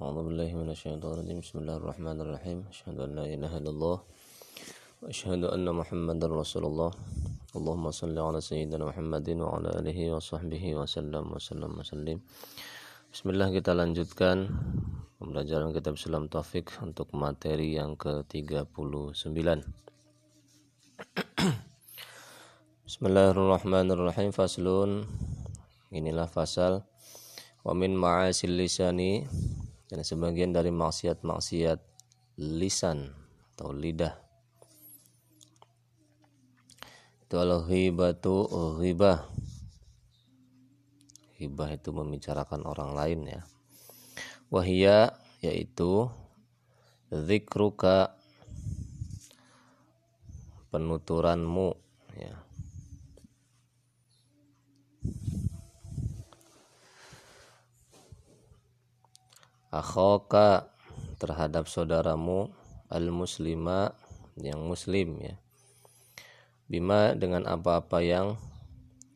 أعوذ بالله من الشيطان الرجيم بسم الله الرحمن الرحيم أشهد أن لا إله إلا الله وأشهد أن محمدا رسول الله اللهم صل على سيدنا محمد وعلى آله وصحبه وسلم وسلم وسلم Bismillah kita lanjutkan pembelajaran kitab Islam Taufik untuk materi yang ke-39 Bismillahirrahmanirrahim Faslun Inilah fasal Wa min ma'asil lisani Dan sebagian dari maksiat-maksiat lisan atau lidah. Itu al-ghibatu ghibah. Ghibah itu membicarakan orang lain ya. Wahia yaitu Zikruka Penuturanmu ya akhoka terhadap saudaramu al muslima yang muslim ya. Bima dengan apa-apa yang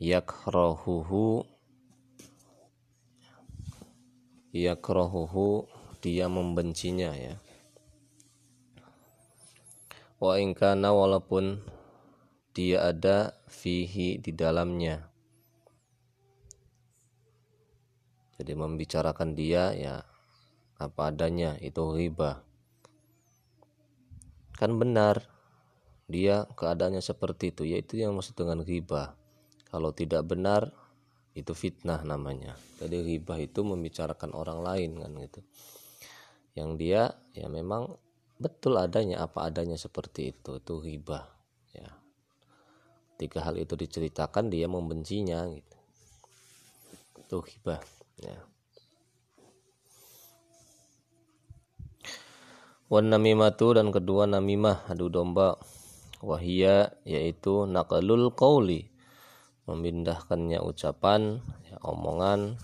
yakrohuhu yakrohuhu dia membencinya ya. Wa ingkana walaupun dia ada fihi di dalamnya. Jadi membicarakan dia ya apa adanya itu riba. Kan benar dia keadaannya seperti itu yaitu yang maksud dengan riba. Kalau tidak benar itu fitnah namanya. Jadi riba itu membicarakan orang lain kan gitu. Yang dia ya memang betul adanya apa adanya seperti itu itu riba ya. Ketika hal itu diceritakan dia membencinya gitu. Itu riba ya wan namimatu dan kedua namimah adu domba. Wahia yaitu nakalul qauli memindahkannya ucapan ya, omongan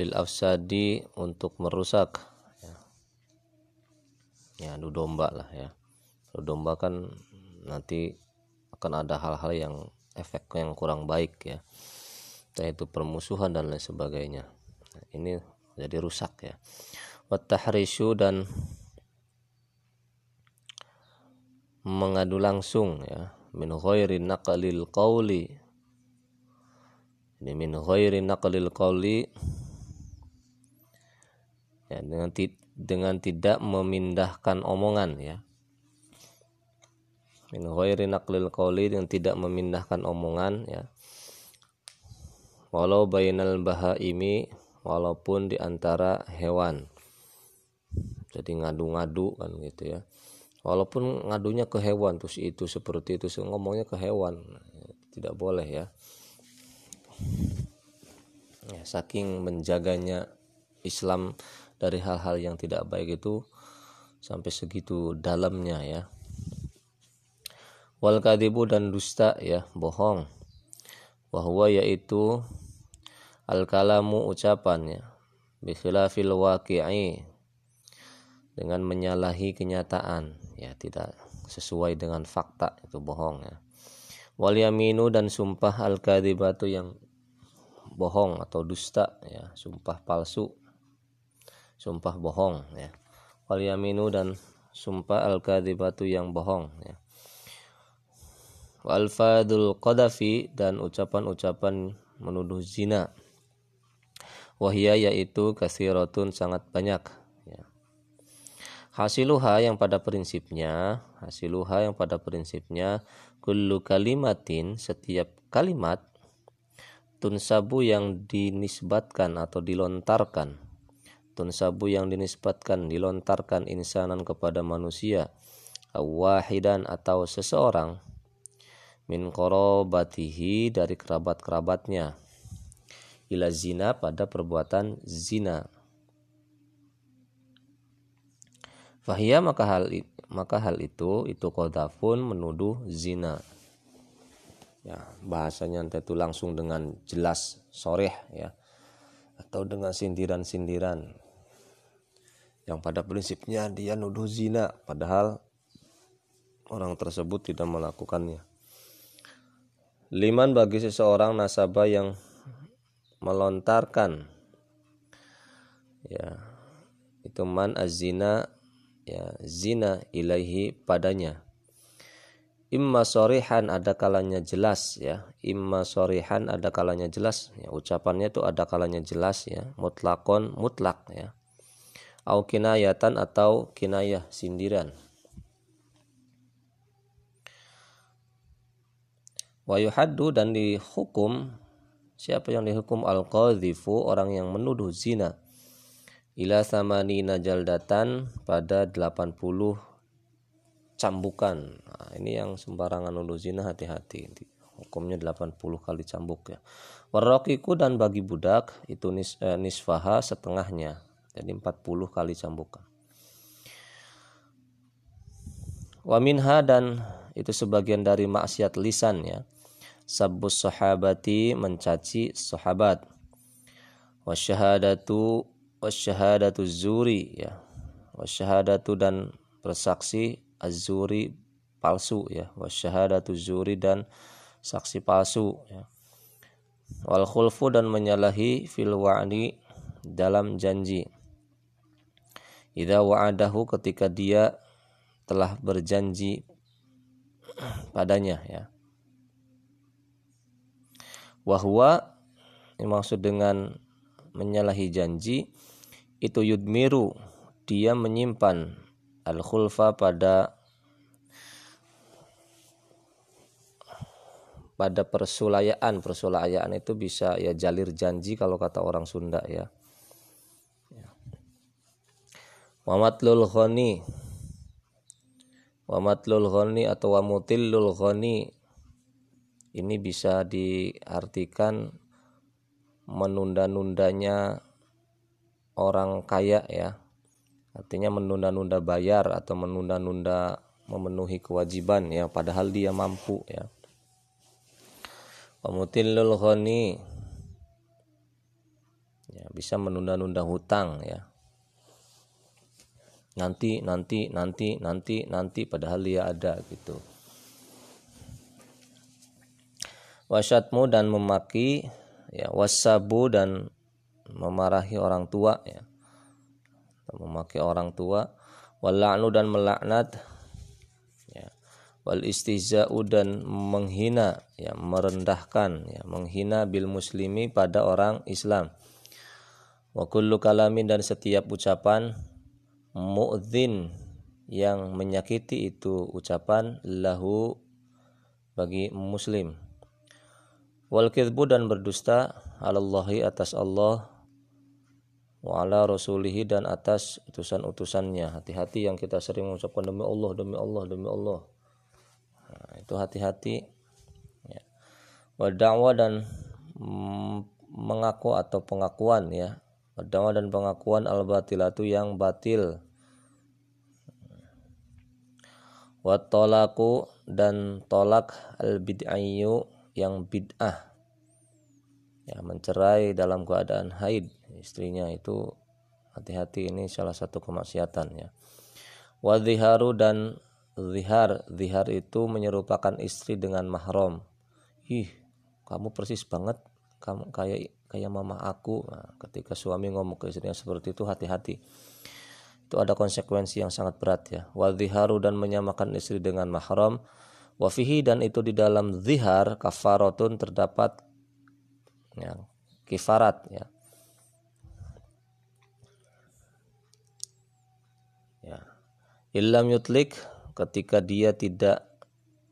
lil afsadi untuk merusak ya, ya adu domba lah ya. Adu domba kan nanti akan ada hal-hal yang efek yang kurang baik ya. Yaitu permusuhan dan lain sebagainya. Ini jadi rusak ya. Watahrisu dan mengadu langsung ya. Min ghairi naqlil qawli. Ini min ghairi naqlil qawli ya dengan dengan tidak memindahkan omongan ya. Min ghairi naqlil qawli dengan tidak memindahkan omongan ya. Walau bainal bahaimi walaupun di antara hewan. Jadi ngadu-ngadu kan gitu ya walaupun ngadunya ke hewan terus itu seperti itu ngomongnya ke hewan tidak boleh ya. Ya saking menjaganya Islam dari hal-hal yang tidak baik itu sampai segitu dalamnya ya. Wal kadibu dan dusta ya bohong. Bahwa yaitu al kalamu ucapannya bikhilafil waqi'i dengan menyalahi kenyataan ya tidak sesuai dengan fakta itu bohong ya. Wal yaminu dan sumpah al kadibatu yang bohong atau dusta ya. Sumpah palsu sumpah bohong ya. Wal yaminu dan sumpah al kadibatu yang bohong ya. Wal fadul qadafi dan ucapan-ucapan menuduh zina. Wahya yaitu kasiratun sangat banyak hasiluha yang pada prinsipnya hasiluha yang pada prinsipnya kullu kalimatin setiap kalimat tunsabu yang dinisbatkan atau dilontarkan. Tunsabu yang dinisbatkan dilontarkan insanan kepada manusia wahidan atau seseorang min korobatihi dari kerabat-kerabatnya. Ila zina pada perbuatan zina Fahia maka hal maka hal itu itu kodafun menuduh zina. Ya, bahasanya itu langsung dengan jelas soreh ya atau dengan sindiran-sindiran yang pada prinsipnya dia nuduh zina padahal orang tersebut tidak melakukannya. Liman bagi seseorang nasabah yang melontarkan ya itu man azina ya zina ilaihi padanya. Imma sorihan ada kalanya jelas ya. Imma sorihan ada kalanya jelas. Ya ucapannya itu ada kalanya jelas ya. Mutlakon mutlak ya. Au kinayatan atau kinayah sindiran. Wa yuhaddu dan dihukum siapa yang dihukum? Al qadhifu orang yang menuduh zina ila samani najaldatan pada 80 cambukan. Nah, ini yang sembarangan nuduh zina hati-hati. Hukumnya 80 kali cambuk ya. Warrokiku dan bagi budak itu nis, eh, nisfaha setengahnya. Jadi 40 kali cambukan. Waminha dan itu sebagian dari maksiat lisan ya. Sabbus sahabati mencaci sahabat. Wasyahadatu wasyahadatu zuri ya. Wasyahadatu dan bersaksi azuri palsu ya. Wasyahadatu zuri dan saksi palsu ya. Wal khulfu dan menyalahi fil wa'di dalam janji. Idza wa'adahu ketika dia telah berjanji padanya ya. Wahwa maksud dengan menyalahi janji itu yudmiru. Dia menyimpan al-khulfa pada pada persulayaan. Persulayaan itu bisa ya jalir janji kalau kata orang Sunda ya, ya. Wamatlul ghani. Wamatlul ghani atau wamutillul ghani. Ini bisa diartikan menunda-nundanya orang kaya ya. Artinya menunda-nunda bayar atau menunda-nunda memenuhi kewajiban ya padahal dia mampu ya. Pemutillul ghani. Ya bisa menunda-nunda hutang ya. Nanti nanti nanti nanti nanti padahal dia ada gitu. Wasyatmu dan memaki ya wasabu dan memarahi orang tua ya. Memakai orang tua. Wala'nu dan melaknat ya. Wal istiza'u dan menghina ya. Merendahkan ya. Menghina bil muslimi pada orang Islam. Wa kullu kalamin dan setiap ucapan mu'dzin yang menyakiti itu ucapan lahu bagi muslim. Wal dan berdusta alallahi atas Allah wa ala rasulihi dan atas utusan-utusannya. Hati-hati yang kita sering mengucapkan demi Allah, demi Allah, demi Allah. Nah, itu hati-hati. Ya. Wa dan mengaku atau pengakuan ya. Wa dan pengakuan al-batilatu yang batil. Wa tolaku dan tolak al-bid'ayyu yang bid'ah ya mencerai dalam keadaan haid istrinya itu hati-hati ini salah satu kemaksiatan ya. Wadhiharu dan zihar zihar itu menyerupakan istri dengan mahram. Ih kamu persis banget kamu kayak kayak mama aku. Nah, ketika suami ngomong ke istrinya seperti itu hati-hati. Itu ada konsekuensi yang sangat berat ya. Wadhiharu dan menyamakan istri dengan mahram. Wafihi dan itu di dalam zihar kafaratun terdapat ya, kifarat. Ya. Illam yutlik ketika dia tidak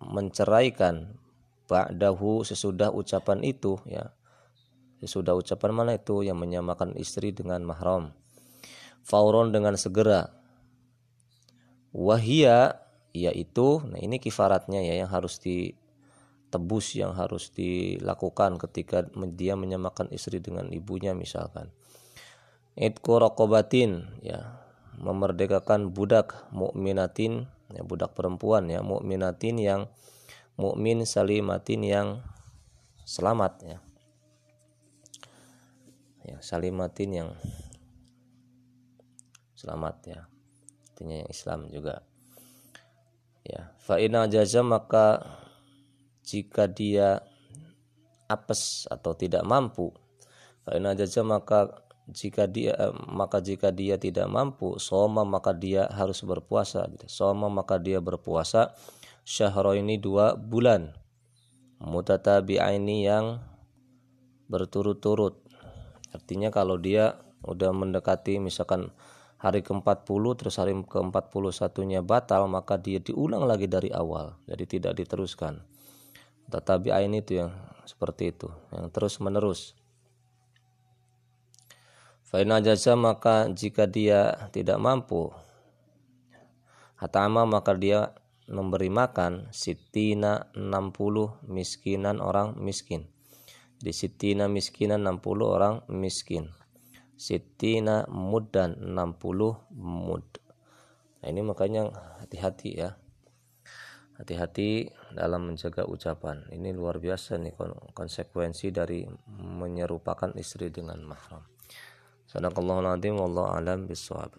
menceraikan ba'dahu sesudah ucapan itu ya. Sesudah ucapan mana itu yang menyamakan istri dengan mahram. Fauron dengan segera. Wahia yaitu nah ini kifaratnya ya yang harus di tebus yang harus dilakukan ketika dia menyamakan istri dengan ibunya misalkan. Itku rokobatin ya memerdekakan budak mukminatin ya budak perempuan ya mukminatin yang mukmin salimatin yang selamat ya. Ya salimatin yang selamat ya. Artinya yang Islam juga. Ya, fa jaza maka jika dia apes atau tidak mampu karena jaza maka jika dia eh, maka jika dia tidak mampu soma maka dia harus berpuasa gitu. soma maka dia berpuasa syahro ini dua bulan. Mutatabi'aini yang berturut-turut. Artinya kalau dia udah mendekati misalkan hari ke-40 terus hari ke-41 nya batal maka dia diulang lagi dari awal. Jadi tidak diteruskan. Tetapi ain itu yang seperti itu yang terus menerus Faina jasa maka jika dia tidak mampu hatama maka dia memberi makan sitina 60 miskinan orang miskin di sitina miskinan 60 orang miskin sitina mud dan 60 mud. Nah, ini makanya hati-hati ya. Hati-hati dalam menjaga ucapan. Ini luar biasa nih konsekuensi dari menyerupakan istri dengan mahram. Sadaqallahu alazim wallahu alam bisawab.